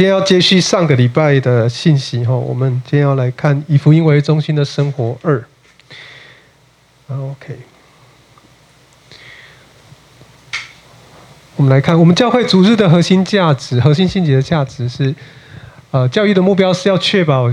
今天要接续上个礼拜的信息哈，我们今天要来看以福音为中心的生活二。OK，我们来看，我们教会组织的核心价值、核心信息的价值是，呃，教育的目标是要确保，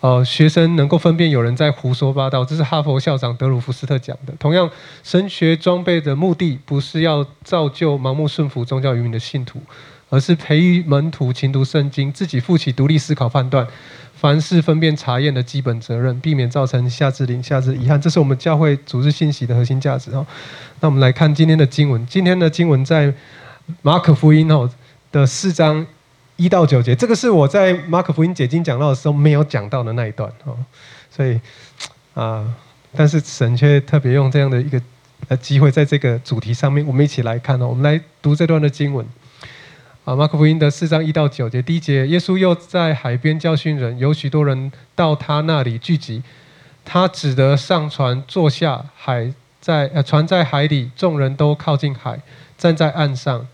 呃，学生能够分辨有人在胡说八道。这是哈佛校长德鲁福斯特讲的。同样，神学装备的目的不是要造就盲目顺服宗教愚民的信徒。而是培育门徒勤读圣经，自己负起独立思考判断，凡事分辨查验的基本责任，避免造成下至灵下至遗憾。这是我们教会组织信息的核心价值哦。那我们来看今天的经文，今天的经文在马可福音哦的四章一到九节，这个是我在马可福音解经讲到的时候没有讲到的那一段哦。所以啊，但是神却特别用这样的一个呃机会，在这个主题上面，我们一起来看哦。我们来读这段的经文。啊，马可福音的四章一到九节，第一节，耶稣又在海边教训人，有许多人到他那里聚集，他只得上船坐下，海在呃船在海里，众人都靠近海，站在岸上。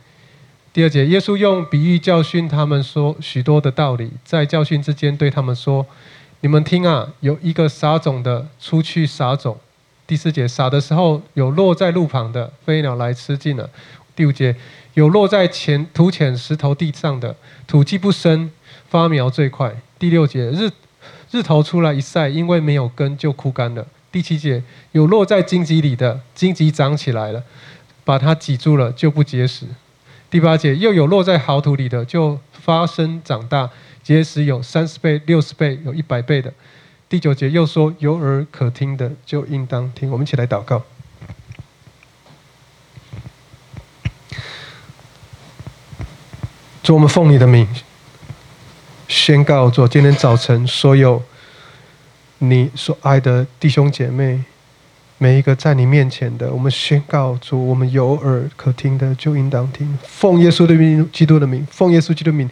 第二节，耶稣用比喻教训他们说许多的道理，在教训之间对他们说：“你们听啊，有一个撒种的出去撒种。”第四节，撒的时候有落在路旁的，飞鸟来吃尽了。第五节。有落在浅土浅石头地上的，土既不深，发苗最快。第六节，日日头出来一晒，因为没有根就枯干了。第七节，有落在荆棘里的，荆棘长起来了，把它挤住了，就不结实。第八节，又有落在好土里的，就发生长大，结实有三十倍、六十倍、有一百倍的。第九节又说，有耳可听的，就应当听。我们一起来祷告。主，我们奉你的名宣告：主，今天早晨所有你所爱的弟兄姐妹，每一个在你面前的，我们宣告：主，我们有耳可听的，就应当听。奉耶稣的名，基督的名，奉耶稣基督的名，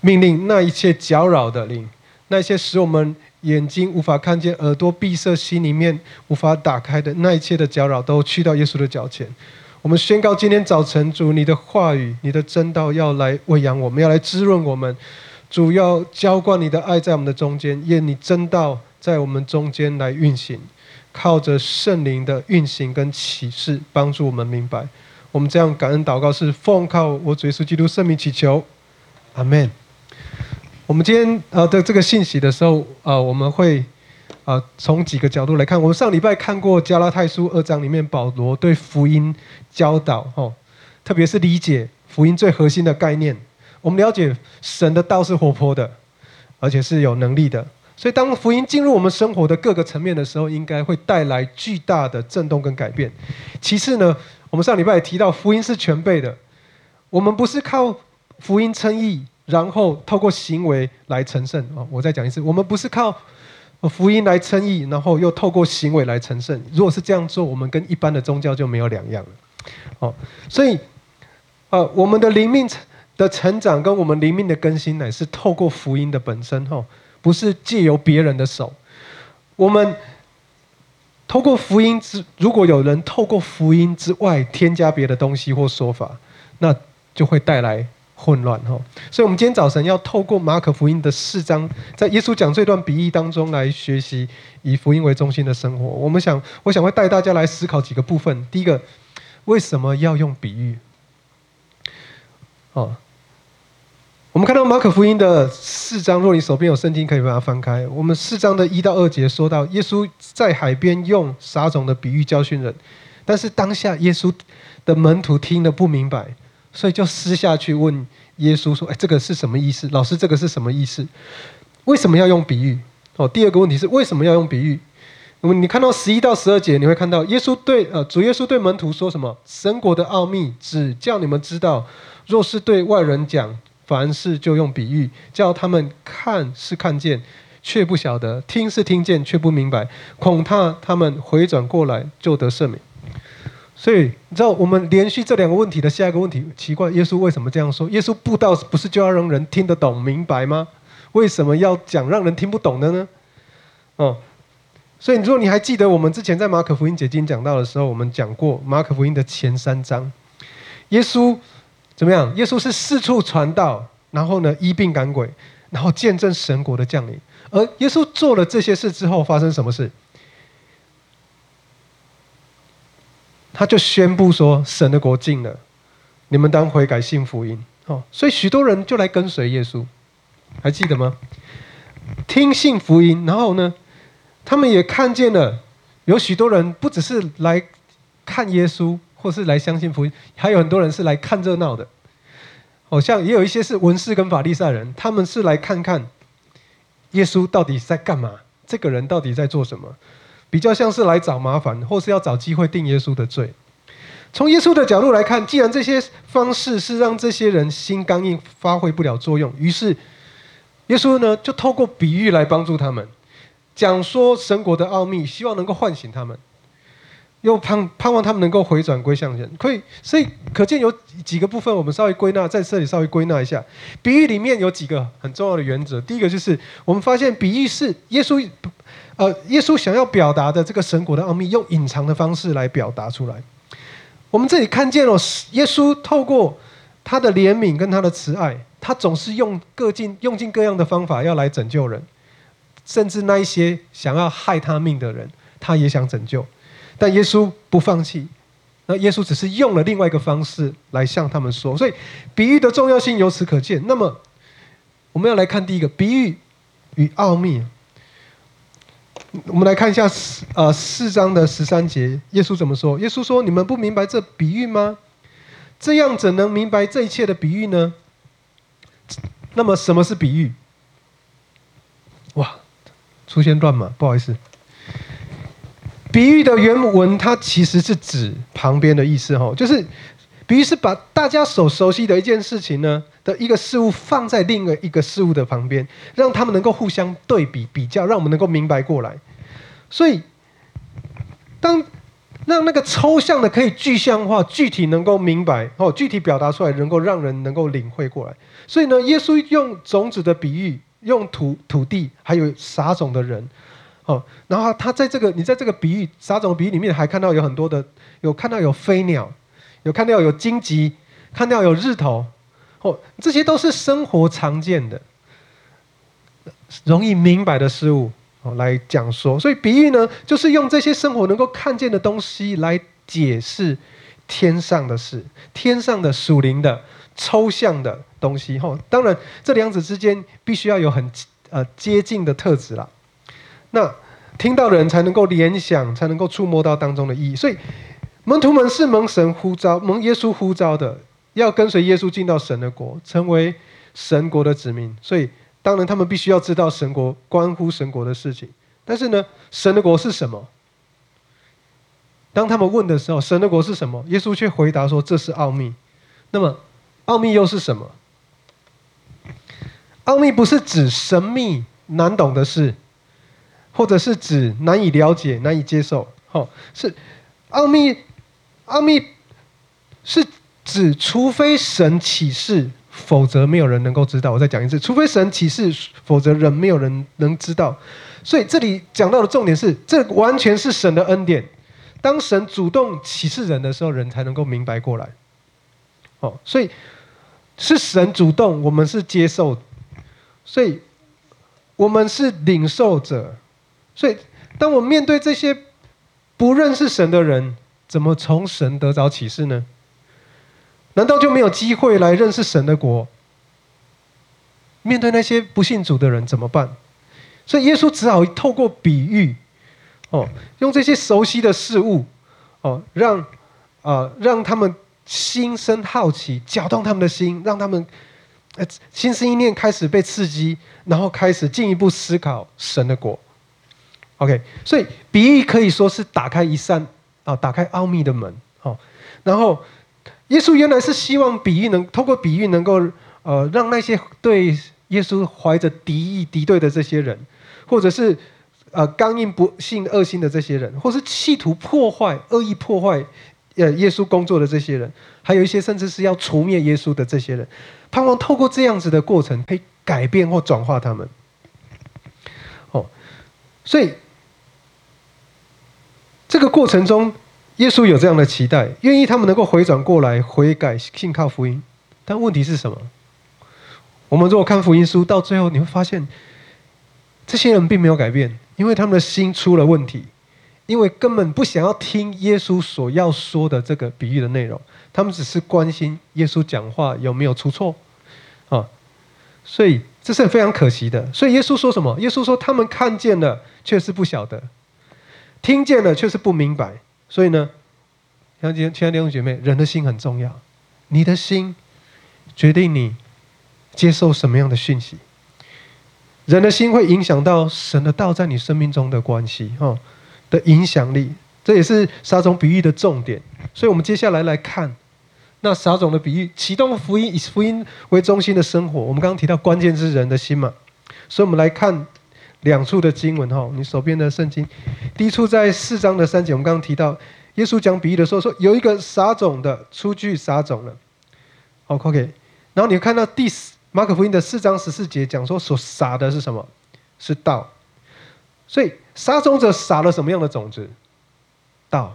命令那一切搅扰的灵，那些使我们眼睛无法看见、耳朵闭塞、心里面无法打开的那一切的搅扰，都去到耶稣的脚前。我们宣告，今天早晨，主你的话语、你的真道要来喂养我们，要来滋润我们。主要浇灌你的爱在我们的中间，愿你真道在我们中间来运行，靠着圣灵的运行跟启示，帮助我们明白。我们这样感恩祷告，是奉靠我主耶稣基督圣名祈求，阿门。我们今天呃的这个信息的时候啊，我们会。啊，从几个角度来看，我们上礼拜看过加拉太书二章里面保罗对福音教导，哦，特别是理解福音最核心的概念。我们了解神的道是活泼的，而且是有能力的。所以当福音进入我们生活的各个层面的时候，应该会带来巨大的震动跟改变。其次呢，我们上礼拜也提到福音是全备的，我们不是靠福音称义，然后透过行为来成圣啊。我再讲一次，我们不是靠。福音来称义，然后又透过行为来成圣。如果是这样做，我们跟一般的宗教就没有两样了。哦，所以，呃，我们的灵命的成长跟我们灵命的更新，乃是透过福音的本身，哈，不是借由别人的手。我们透过福音之，如果有人透过福音之外添加别的东西或说法，那就会带来。混乱哈，所以我们今天早晨要透过马可福音的四章，在耶稣讲这段比喻当中来学习以福音为中心的生活。我们想，我想会带大家来思考几个部分。第一个，为什么要用比喻？哦，我们看到马可福音的四章，若你手边有圣经，可以把它翻开。我们四章的一到二节说到，耶稣在海边用撒种的比喻教训人，但是当下耶稣的门徒听得不明白。所以就私下去问耶稣说：“哎，这个是什么意思？老师，这个是什么意思？为什么要用比喻？”哦，第二个问题是为什么要用比喻？那么你看到十一到十二节，你会看到耶稣对呃主耶稣对门徒说什么？神国的奥秘只叫你们知道，若是对外人讲，凡事就用比喻，叫他们看是看见，却不晓得；听是听见，却不明白，恐怕他们回转过来就得赦免。所以你知道，我们连续这两个问题的下一个问题，奇怪，耶稣为什么这样说？耶稣布道不是就要让人听得懂、明白吗？为什么要讲让人听不懂的呢？哦，所以如果你还记得我们之前在马可福音解经讲到的时候，我们讲过马可福音的前三章，耶稣怎么样？耶稣是四处传道。然后呢医病赶鬼，然后见证神国的降临。而耶稣做了这些事之后，发生什么事？他就宣布说：“神的国近了，你们当悔改信福音。”哦，所以许多人就来跟随耶稣，还记得吗？听信福音，然后呢，他们也看见了有许多人不只是来看耶稣，或是来相信福音，还有很多人是来看热闹的。好像也有一些是文士跟法利赛人，他们是来看看耶稣到底在干嘛，这个人到底在做什么。比较像是来找麻烦，或是要找机会定耶稣的罪。从耶稣的角度来看，既然这些方式是让这些人心刚硬，发挥不了作用，于是耶稣呢就透过比喻来帮助他们，讲说神国的奥秘，希望能够唤醒他们，又盼盼望他们能够回转归向神。可以，所以可见有几个部分，我们稍微归纳在这里，稍微归纳一下。比喻里面有几个很重要的原则。第一个就是我们发现，比喻是耶稣。呃，耶稣想要表达的这个神国的奥秘，用隐藏的方式来表达出来。我们这里看见了耶稣透过他的怜悯跟他的慈爱，他总是用各尽用尽各样的方法要来拯救人，甚至那一些想要害他命的人，他也想拯救。但耶稣不放弃，那耶稣只是用了另外一个方式来向他们说。所以比喻的重要性由此可见。那么我们要来看第一个比喻与奥秘。我们来看一下四呃四章的十三节，耶稣怎么说？耶稣说：“你们不明白这比喻吗？这样怎能明白这一切的比喻呢？”那么什么是比喻？哇，出现乱码，不好意思。比喻的原文它其实是指旁边的意思哈，就是比喻是把大家所熟悉的一件事情呢的一个事物放在另外一个事物的旁边，让他们能够互相对比比较，让我们能够明白过来。所以，当让那个抽象的可以具象化、具体能够明白哦，具体表达出来，能够让人能够领会过来。所以呢，耶稣用种子的比喻，用土土地，还有撒种的人，哦，然后他在这个你在这个比喻撒种比喻里面，还看到有很多的，有看到有飞鸟，有看到有荆棘，看到有日头，哦，这些都是生活常见的、容易明白的事物哦。来讲说，所以比喻呢，就是用这些生活能够看见的东西来解释天上的事，天上的属灵的抽象的东西。哦，当然这两者之间必须要有很呃接近的特质啦。那听到的人才能够联想，才能够触摸到当中的意义。所以门徒们是蒙神呼召、蒙耶稣呼召的，要跟随耶稣进到神的国，成为神国的子民。所以。当然，他们必须要知道神国关乎神国的事情。但是呢，神的国是什么？当他们问的时候，神的国是什么？耶稣却回答说：“这是奥秘。”那么，奥秘又是什么？奥秘不是指神秘难懂的事，或者是指难以了解、难以接受。好，是奥秘。奥秘是指，除非神启示。否则没有人能够知道。我再讲一次，除非神启示，否则人没有人能知道。所以这里讲到的重点是，这完全是神的恩典。当神主动启示人的时候，人才能够明白过来。哦，所以是神主动，我们是接受，所以我们是领受者。所以，当我面对这些不认识神的人，怎么从神得着启示呢？难道就没有机会来认识神的国？面对那些不信主的人怎么办？所以耶稣只好透过比喻，哦，用这些熟悉的事物，哦，让啊让他们心生好奇，搅动他们的心，让他们呃心思意念开始被刺激，然后开始进一步思考神的国。OK，所以比喻可以说是打开一扇啊，打开奥秘的门，哦，然后。耶稣原来是希望比喻能通过比喻能够呃让那些对耶稣怀着敌意敌对的这些人，或者是呃刚硬不信恶心的这些人，或是企图破坏恶意破坏呃耶稣工作的这些人，还有一些甚至是要除灭耶稣的这些人，盼望透过这样子的过程可以改变或转化他们。哦，所以这个过程中。耶稣有这样的期待，愿意他们能够回转过来，悔改，信靠福音。但问题是什么？我们如果看福音书，到最后你会发现，这些人并没有改变，因为他们的心出了问题，因为根本不想要听耶稣所要说的这个比喻的内容，他们只是关心耶稣讲话有没有出错，啊，所以这是非常可惜的。所以耶稣说什么？耶稣说他们看见了，却是不晓得；听见了，却是不明白。所以呢，亲爱的亲爱的弟兄姐妹，人的心很重要，你的心决定你。接受什么样的讯息？人的心会影响到神的道在你生命中的关系，哈的影响力，这也是撒种比喻的重点。所以，我们接下来来看那撒种的比喻，启动福音以福音为中心的生活。我们刚刚提到关键是人的心嘛，所以我们来看两处的经文，哈，你手边的圣经，第一处在四章的三节，我们刚刚提到耶稣讲比喻的时候说，有一个撒种的出去撒种了，好，OK，然后你看到第四。马可福音的四章十四节讲说，所撒的是什么？是道。所以撒种者撒了什么样的种子？道。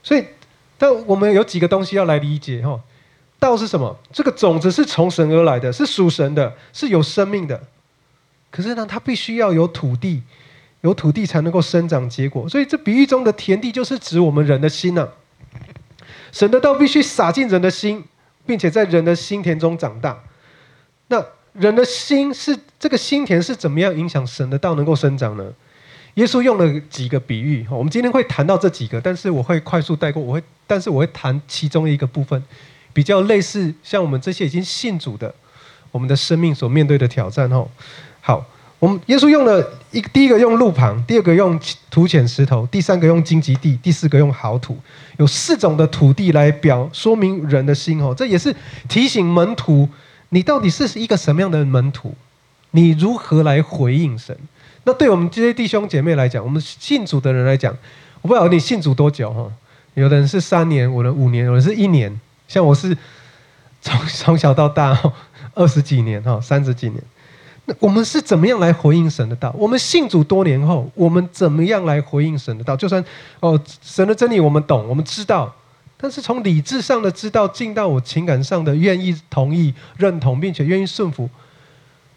所以，但我们有几个东西要来理解哈。道是什么？这个种子是从神而来的，是属神的，是有生命的。可是呢，它必须要有土地，有土地才能够生长结果。所以，这比喻中的田地就是指我们人的心呐。神的道必须撒进人的心，并且在人的心田中长大。那人的心是这个心田是怎么样影响神的道能够生长呢？耶稣用了几个比喻，我们今天会谈到这几个，但是我会快速带过，我会，但是我会谈其中一个部分，比较类似像我们这些已经信主的，我们的生命所面对的挑战。吼，好，我们耶稣用了一第一个用路旁，第二个用土浅石头，第三个用荆棘地，第四个用好土，有四种的土地来表说明人的心。哦，这也是提醒门徒。你到底是一个什么样的门徒？你如何来回应神？那对我们这些弟兄姐妹来讲，我们信主的人来讲，我不知道你信主多久哈？有的人是三年，有人五年，有人是一年。像我是从从小到大二十几年哈，三十几年。我们是怎么样来回应神的道？我们信主多年后，我们怎么样来回应神的道？就算哦，神的真理我们懂，我们知道。但是从理智上的知道，进到我情感上的愿意同意认同，并且愿意顺服，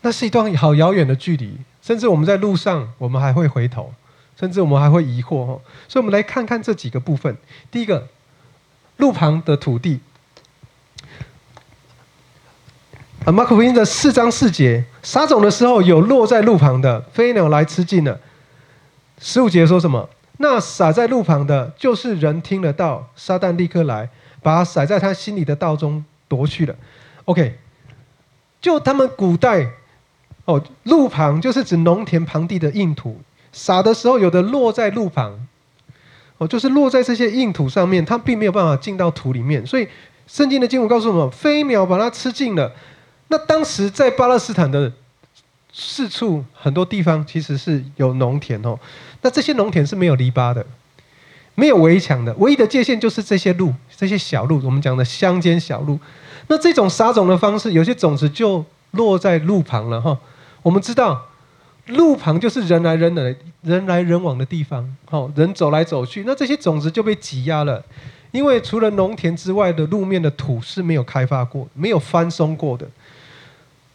那是一段好遥远的距离。甚至我们在路上，我们还会回头，甚至我们还会疑惑哈。所以，我们来看看这几个部分。第一个，路旁的土地。啊，马可福音的四章四节，撒种的时候有落在路旁的，飞鸟来吃尽了。十五节说什么？那撒在路旁的，就是人听得到，撒旦立刻来，把撒在他心里的道中夺去了。OK，就他们古代，哦，路旁就是指农田旁地的硬土，撒的时候有的落在路旁，哦，就是落在这些硬土上面，它并没有办法进到土里面，所以圣经的经文告诉我们，飞鸟把它吃尽了。那当时在巴勒斯坦的四处很多地方，其实是有农田哦。那这些农田是没有篱笆的，没有围墙的，唯一的界限就是这些路，这些小路，我们讲的乡间小路。那这种撒种的方式，有些种子就落在路旁了哈。我们知道，路旁就是人来人来、人来人往的地方，哦，人走来走去，那这些种子就被挤压了，因为除了农田之外的路面的土是没有开发过、没有翻松过的，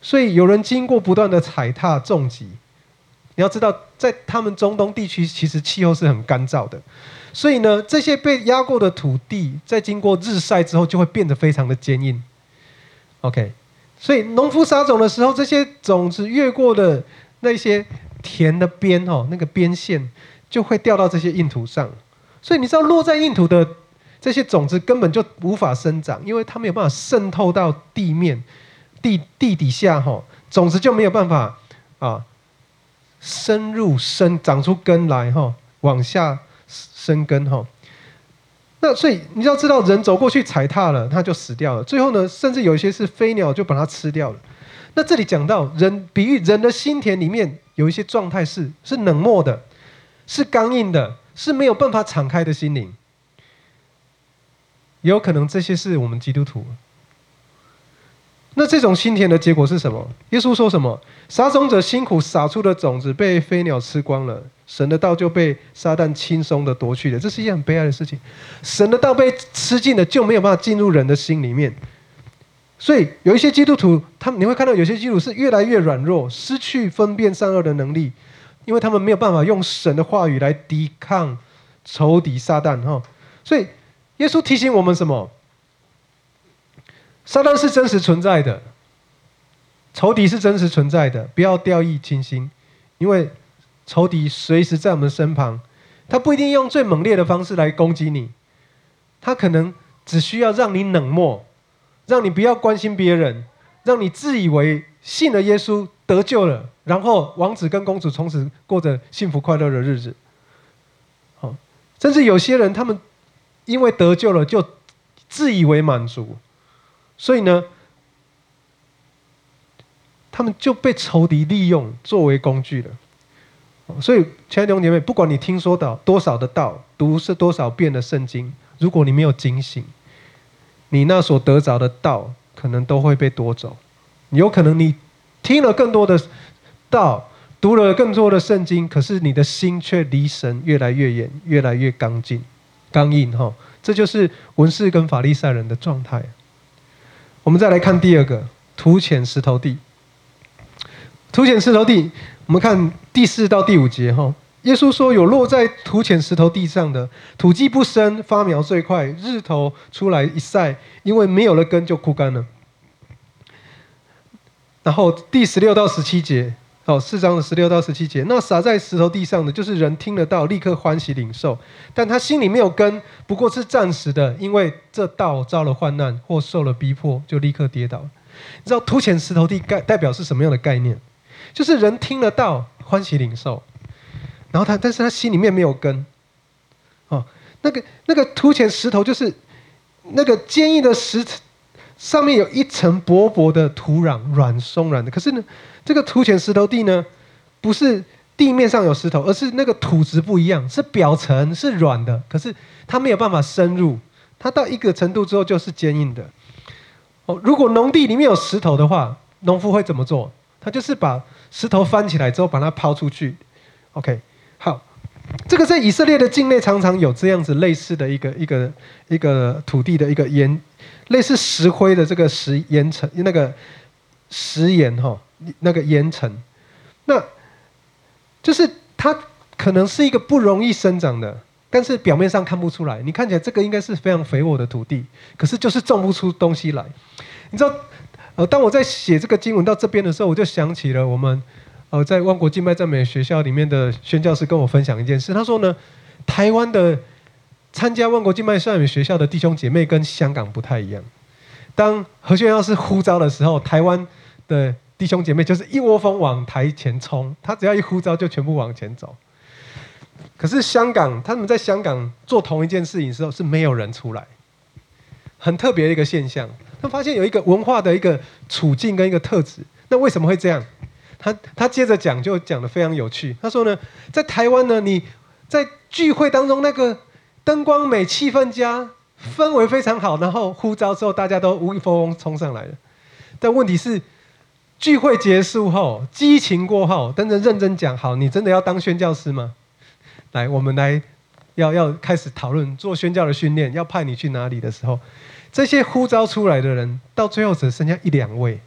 所以有人经过不断的踩踏、重击。你要知道，在他们中东地区，其实气候是很干燥的，所以呢，这些被压过的土地，在经过日晒之后，就会变得非常的坚硬。OK，所以农夫撒种的时候，这些种子越过的那些田的边哦，那个边线就会掉到这些硬土上。所以你知道，落在硬土的这些种子根本就无法生长，因为它没有办法渗透到地面、地地底下哈，种子就没有办法啊。深入深长出根来哈，往下生根哈。那所以你要知道，人走过去踩踏了，它就死掉了。最后呢，甚至有一些是飞鸟就把它吃掉了。那这里讲到人，比喻人的心田里面有一些状态是是冷漠的，是刚硬的，是没有办法敞开的心灵。也有可能这些是我们基督徒。那这种心田的结果是什么？耶稣说什么？撒种者辛苦撒出的种子被飞鸟吃光了，神的道就被撒旦轻松的夺去了。这是一件很悲哀的事情。神的道被吃尽了，就没有办法进入人的心里面。所以有一些基督徒，他们你会看到有些基督徒是越来越软弱，失去分辨善恶的能力，因为他们没有办法用神的话语来抵抗仇敌撒旦哈。所以耶稣提醒我们什么？撒旦是真实存在的，仇敌是真实存在的，不要掉以轻心，因为仇敌随时在我们身旁，他不一定用最猛烈的方式来攻击你，他可能只需要让你冷漠。让你不要关心别人，让你自以为信了耶稣得救了，然后王子跟公主从此过着幸福快乐的日子。好，甚至有些人他们因为得救了就自以为满足，所以呢，他们就被仇敌利用作为工具了。所以，亲爱的弟兄姐妹，不管你听说到多少的道，读是多少遍的圣经，如果你没有警醒。你那所得着的道，可能都会被夺走。有可能你听了更多的道，读了更多的圣经，可是你的心却离神越来越远，越来越刚劲、刚硬。哈，这就是文士跟法利赛人的状态。我们再来看第二个，土浅石头地。土浅石头地，我们看第四到第五节。哈。耶稣说：“有落在土浅石头地上的，土基不深，发苗最快，日头出来一晒，因为没有了根就枯干了。”然后第十六到十七节，哦，四章的十六到十七节，那撒在石头地上的，就是人听得到，立刻欢喜领受，但他心里没有根，不过是暂时的，因为这道遭了患难或受了逼迫，就立刻跌倒。你知道土浅石头地概代表是什么样的概念？就是人听得到，欢喜领受。然后他，但是他心里面没有根，哦，那个那个凸浅石头就是那个坚硬的石，上面有一层薄薄的土壤，软松软的。可是呢，这个凸浅石头地呢，不是地面上有石头，而是那个土质不一样，是表层是软的，可是它没有办法深入，它到一个程度之后就是坚硬的。哦，如果农地里面有石头的话，农夫会怎么做？他就是把石头翻起来之后，把它抛出去。OK。好，这个在以色列的境内常常有这样子类似的一个一个一个土地的一个岩，类似石灰的这个石岩层，那个石岩哈，那个岩层，那就是它可能是一个不容易生长的，但是表面上看不出来。你看起来这个应该是非常肥沃的土地，可是就是种不出东西来。你知道，呃，当我在写这个经文到这边的时候，我就想起了我们。呃，在万国敬拜赞美学校里面的宣教师跟我分享一件事，他说呢，台湾的参加万国敬拜赞美学校的弟兄姐妹跟香港不太一样。当何宣教师呼召的时候，台湾的弟兄姐妹就是一窝蜂往台前冲，他只要一呼召就全部往前走。可是香港，他们在香港做同一件事情的时候是没有人出来，很特别的一个现象。他发现有一个文化的一个处境跟一个特质，那为什么会这样？他他接着讲，就讲的非常有趣。他说呢，在台湾呢，你在聚会当中那个灯光美、气氛佳、氛围非常好，然后呼召之后，大家都无一蜂蜂冲上来了。但问题是，聚会结束后，激情过后，真的认真讲，好，你真的要当宣教师吗？来，我们来要要开始讨论做宣教的训练，要派你去哪里的时候，这些呼召出来的人，到最后只剩下一两位。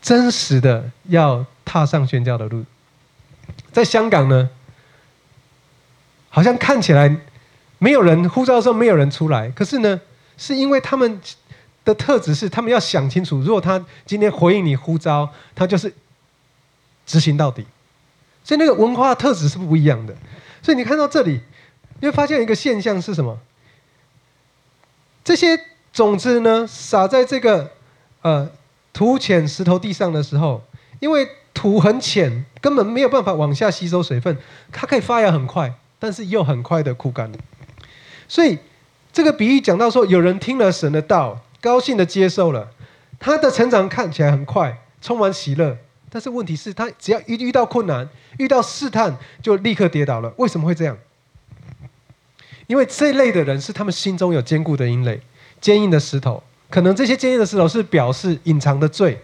真实的要踏上宣教的路，在香港呢，好像看起来没有人呼召的时候没有人出来，可是呢，是因为他们的特质是，他们要想清楚，如果他今天回应你呼召，他就是执行到底，所以那个文化特质是不一样的。所以你看到这里，你会发现一个现象是什么？这些种子呢，撒在这个呃。土浅石头地上的时候，因为土很浅，根本没有办法往下吸收水分，它可以发芽很快，但是又很快的枯干。所以这个比喻讲到说，有人听了神的道，高兴的接受了，他的成长看起来很快，充满喜乐。但是问题是，他只要一遇到困难、遇到试探，就立刻跌倒了。为什么会这样？因为这类的人是他们心中有坚固的阴垒、坚硬的石头。可能这些坚硬的石头是表示隐藏的罪、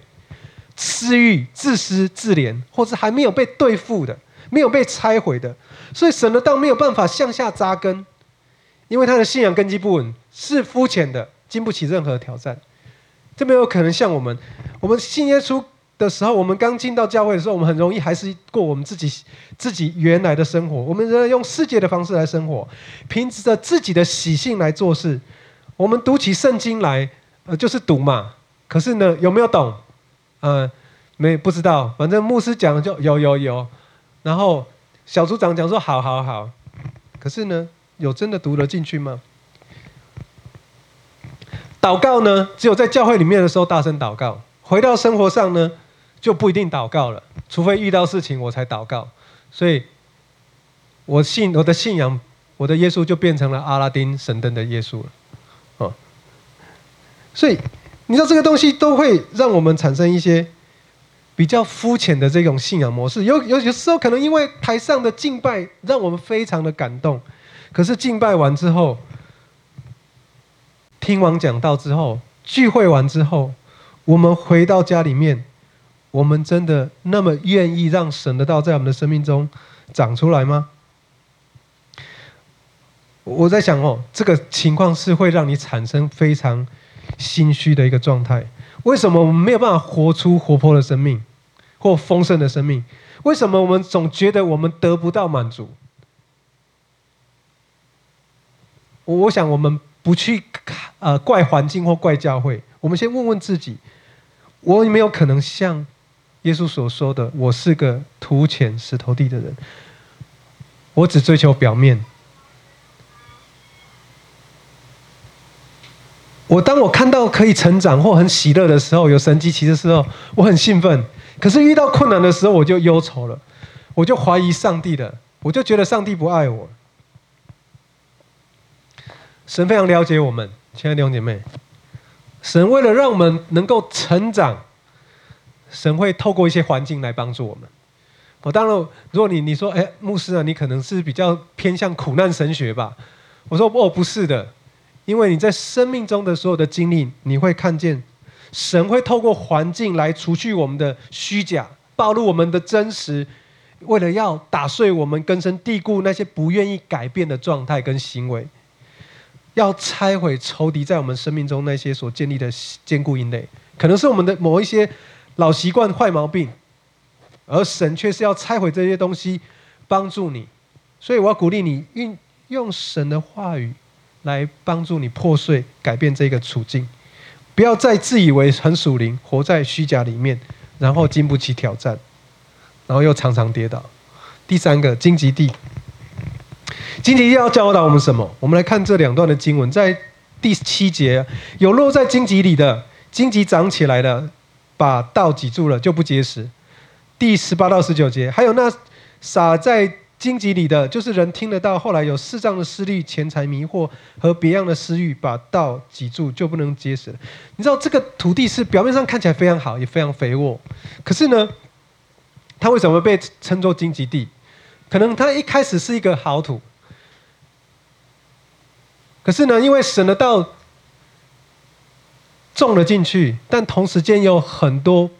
私欲、自私、自怜，或是还没有被对付的、没有被拆毁的，所以神的道没有办法向下扎根，因为他的信仰根基不稳，是肤浅的，经不起任何挑战。这没有可能像我们，我们信耶稣的时候，我们刚进到教会的时候，我们很容易还是过我们自己自己原来的生活，我们仍然用世界的方式来生活，凭着自己的喜性来做事。我们读起圣经来，呃，就是读嘛。可是呢，有没有懂？呃，没不知道。反正牧师讲就有有有，然后小组长讲说好好好。可是呢，有真的读得进去吗？祷告呢，只有在教会里面的时候大声祷告。回到生活上呢，就不一定祷告了，除非遇到事情我才祷告。所以，我信我的信仰，我的耶稣就变成了阿拉丁神灯的耶稣了。哦，所以你知道这个东西都会让我们产生一些比较肤浅的这种信仰模式。有有有时候可能因为台上的敬拜让我们非常的感动，可是敬拜完之后。听完讲道之后，聚会完之后，我们回到家里面，我们真的那么愿意让神的道在我们的生命中长出来吗？我在想哦，这个情况是会让你产生非常心虚的一个状态。为什么我们没有办法活出活泼的生命或丰盛的生命？为什么我们总觉得我们得不到满足？我想我们。不去呃怪环境或怪教会，我们先问问自己：我有没有可能像耶稣所说的，我是个土浅石头地的人？我只追求表面。我当我看到可以成长或很喜乐的时候，有神迹奇的时候，我很兴奋。可是遇到困难的时候，我就忧愁了，我就怀疑上帝了，我就觉得上帝不爱我。神非常了解我们，亲爱的弟兄姐妹。神为了让我们能够成长，神会透过一些环境来帮助我们。我当然，如果你你说，哎，牧师啊，你可能是比较偏向苦难神学吧？我说，哦，不是的，因为你在生命中的所有的经历，你会看见神会透过环境来除去我们的虚假，暴露我们的真实，为了要打碎我们根深蒂固那些不愿意改变的状态跟行为。要拆毁仇敌在我们生命中那些所建立的坚固营垒，可能是我们的某一些老习惯、坏毛病，而神却是要拆毁这些东西，帮助你。所以我要鼓励你，运用神的话语来帮助你破碎、改变这个处境，不要再自以为很属灵，活在虚假里面，然后经不起挑战，然后又常常跌倒。第三个荆棘地。荆棘要教导我们什么？我们来看这两段的经文，在第七节，有落在荆棘里的荆棘长起来了，把道挤住了，就不结实。第十八到十九节，还有那撒在荆棘里的，就是人听得到，后来有世上的思虑、钱财迷惑和别样的私欲，把道挤住，就不能结实了。你知道这个土地是表面上看起来非常好，也非常肥沃，可是呢，它为什么被称作荆棘地？可能它一开始是一个好土。可是呢，因为神的道种了进去，但同时间有很多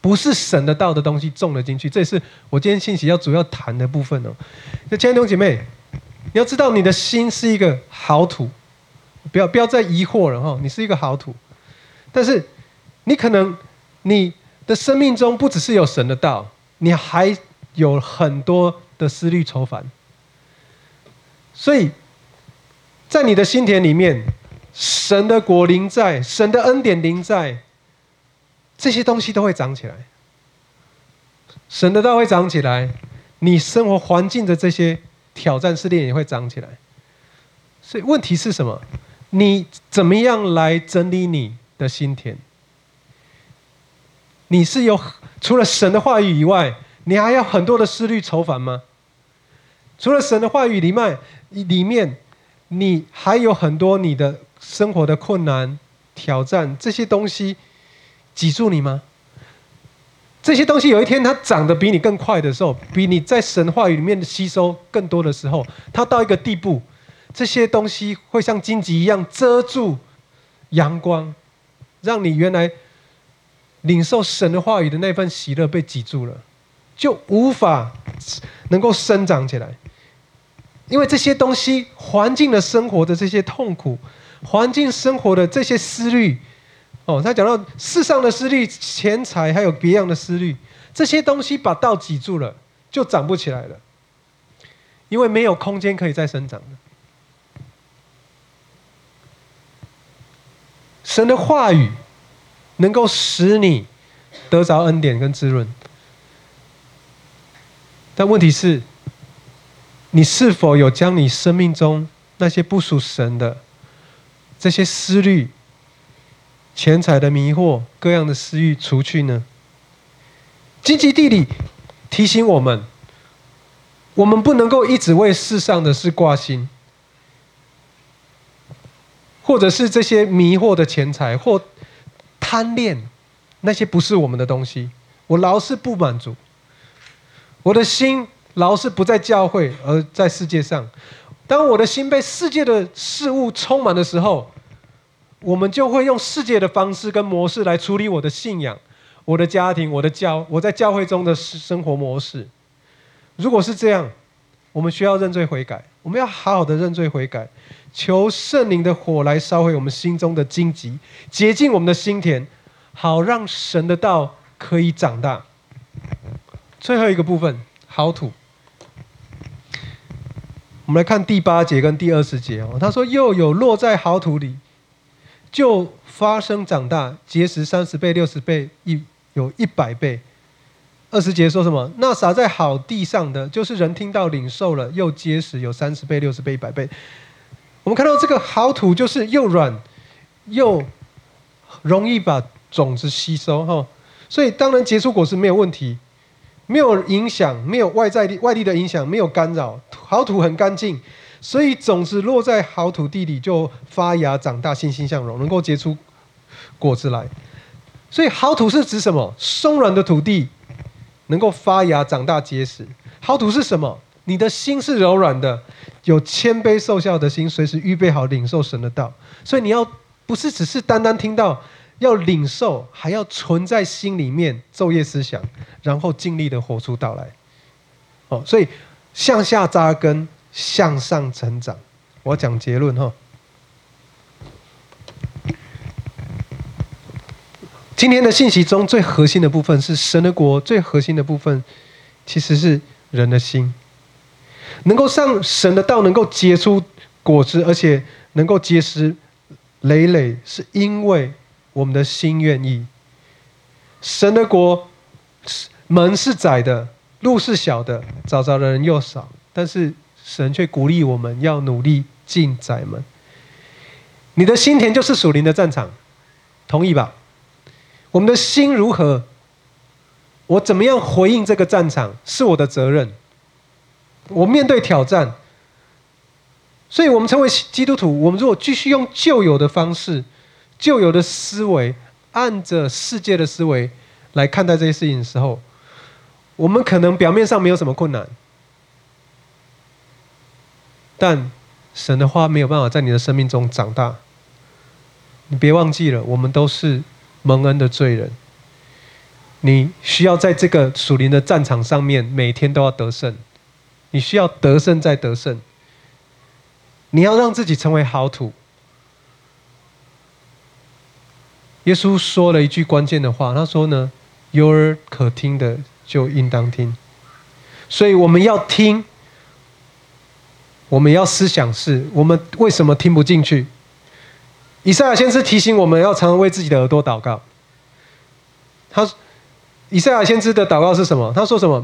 不是神的道的东西种了进去，这也是我今天信息要主要谈的部分哦。那亲爱的弟姐妹，你要知道你的心是一个好土，不要不要再疑惑了哈，你是一个好土，但是你可能你的生命中不只是有神的道，你还有很多的思虑愁烦，所以。在你的心田里面，神的果灵在，神的恩典灵在，这些东西都会长起来。神的道会长起来，你生活环境的这些挑战试炼也会长起来。所以问题是什么？你怎么样来整理你的心田？你是有除了神的话语以外，你还要很多的思虑愁烦吗？除了神的话语里面，里面。你还有很多你的生活的困难、挑战，这些东西挤住你吗？这些东西有一天它长得比你更快的时候，比你在神话语里面的吸收更多的时候，它到一个地步，这些东西会像荆棘一样遮住阳光，让你原来领受神的话语的那份喜乐被挤住了，就无法能够生长起来。因为这些东西，环境的生活的这些痛苦，环境生活的这些思虑，哦，他讲到世上的思虑、钱财，还有别样的思虑，这些东西把道挤住了，就长不起来了，因为没有空间可以再生长了。神的话语能够使你得着恩典跟滋润，但问题是，你是否有将你生命中那些不属神的？这些思虑、钱财的迷惑、各样的私欲除去呢？经济地理提醒我们：我们不能够一直为世上的事挂心，或者是这些迷惑的钱财或贪恋那些不是我们的东西。我老是不满足，我的心老是不在教会，而在世界上。当我的心被世界的事物充满的时候，我们就会用世界的方式跟模式来处理我的信仰、我的家庭、我的教、我在教会中的生活模式。如果是这样，我们需要认罪悔改。我们要好好的认罪悔改，求圣灵的火来烧毁我们心中的荆棘，洁净我们的心田，好让神的道可以长大。最后一个部分，好土。我们来看第八节跟第二十节哦，他说：“又有落在好土里，就发生长大，结实三十倍、六十倍，一有一百倍。”二十节说什么？那撒在好地上的，就是人听到领受了，又结实，有三十倍、六十倍、一百倍。我们看到这个好土，就是又软又容易把种子吸收哈，所以当然结出果实没有问题。没有影响，没有外在力、外力的影响，没有干扰，好土很干净，所以种子落在好土地里就发芽长大，欣欣向荣，能够结出果子来。所以好土是指什么？松软的土地能够发芽长大结实。好土是什么？你的心是柔软的，有谦卑受教的心，随时预备好领受神的道。所以你要不是只是单单听到。要领受，还要存在心里面，昼夜思想，然后尽力的活出道来。哦，所以向下扎根，向上成长。我讲结论哈。今天的信息中最核心的部分是神的国，最核心的部分其实是人的心，能够上神的道，能够结出果子，而且能够结实累累，是因为。我们的心愿意，神的国门是窄的，路是小的，找着的人又少。但是神却鼓励我们要努力进窄门。你的心田就是属灵的战场，同意吧？我们的心如何？我怎么样回应这个战场是我的责任。我面对挑战，所以我们成为基督徒。我们如果继续用旧有的方式。旧有的思维，按着世界的思维来看待这些事情的时候，我们可能表面上没有什么困难，但神的话没有办法在你的生命中长大。你别忘记了，我们都是蒙恩的罪人。你需要在这个属灵的战场上面，每天都要得胜。你需要得胜再得胜。你要让自己成为好土。耶稣说了一句关键的话，他说呢：“有耳可听的就应当听。”所以我们要听，我们要思想是：我们为什么听不进去？以赛亚先知提醒我们要常常为自己的耳朵祷告。他以赛亚先知的祷告是什么？他说什么？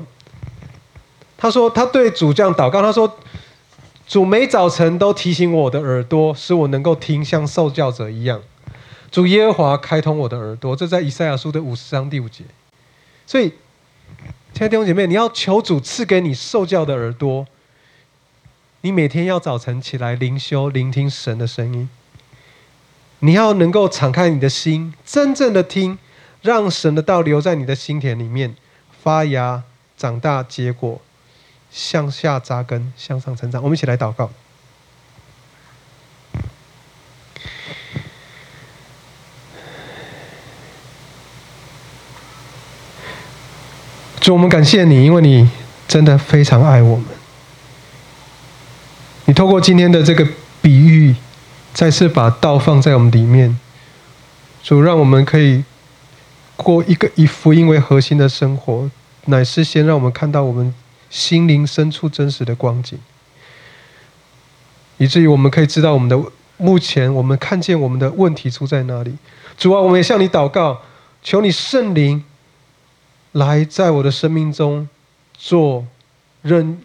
他说他对主这样祷告，他说：“主每早晨都提醒我的耳朵，使我能够听，像受教者一样。”主耶和华开通我的耳朵，这在以赛亚书的五十章第五节。所以，亲爱的弟兄姐妹，你要求主赐给你受教的耳朵，你每天要早晨起来灵修，聆听神的声音。你要能够敞开你的心，真正的听，让神的道留在你的心田里面，发芽、长大、结果，向下扎根，向上成长。我们一起来祷告。主，我们感谢你，因为你真的非常爱我们。你透过今天的这个比喻，再次把道放在我们里面。主让我们可以过一个以福音为核心的生活，乃是先让我们看到我们心灵深处真实的光景，以至于我们可以知道我们的目前，我们看见我们的问题出在哪里。主啊，我们也向你祷告，求你圣灵来在我的生命中做任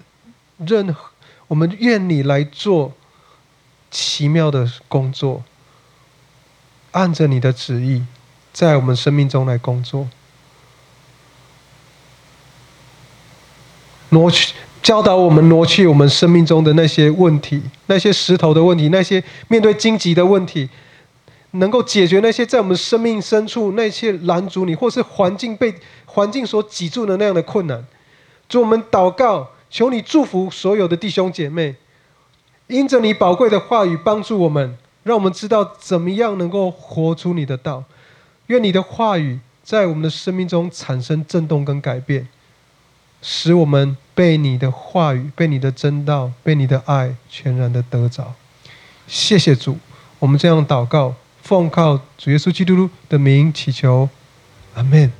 任何，我们愿你来做奇妙的工作。按着你的旨意，在我们生命中来工作，挪去教导我们挪去我们生命中的那些问题，那些石头的问题，那些面对荆棘的问题，能够解决那些在我们生命深处那些拦阻你，或是环境被环境所挤住的那样的困难。主，我们祷告，求你祝福所有的弟兄姐妹，因着你宝贵的话语帮助我们。让我们知道怎么样能够活出你的道，愿你的话语在我们的生命中产生震动跟改变，使我们被你的话语、被你的真道、被你的爱全然的得着。谢谢主，我们这样祷告，奉靠主耶稣基督的名祈求，阿门。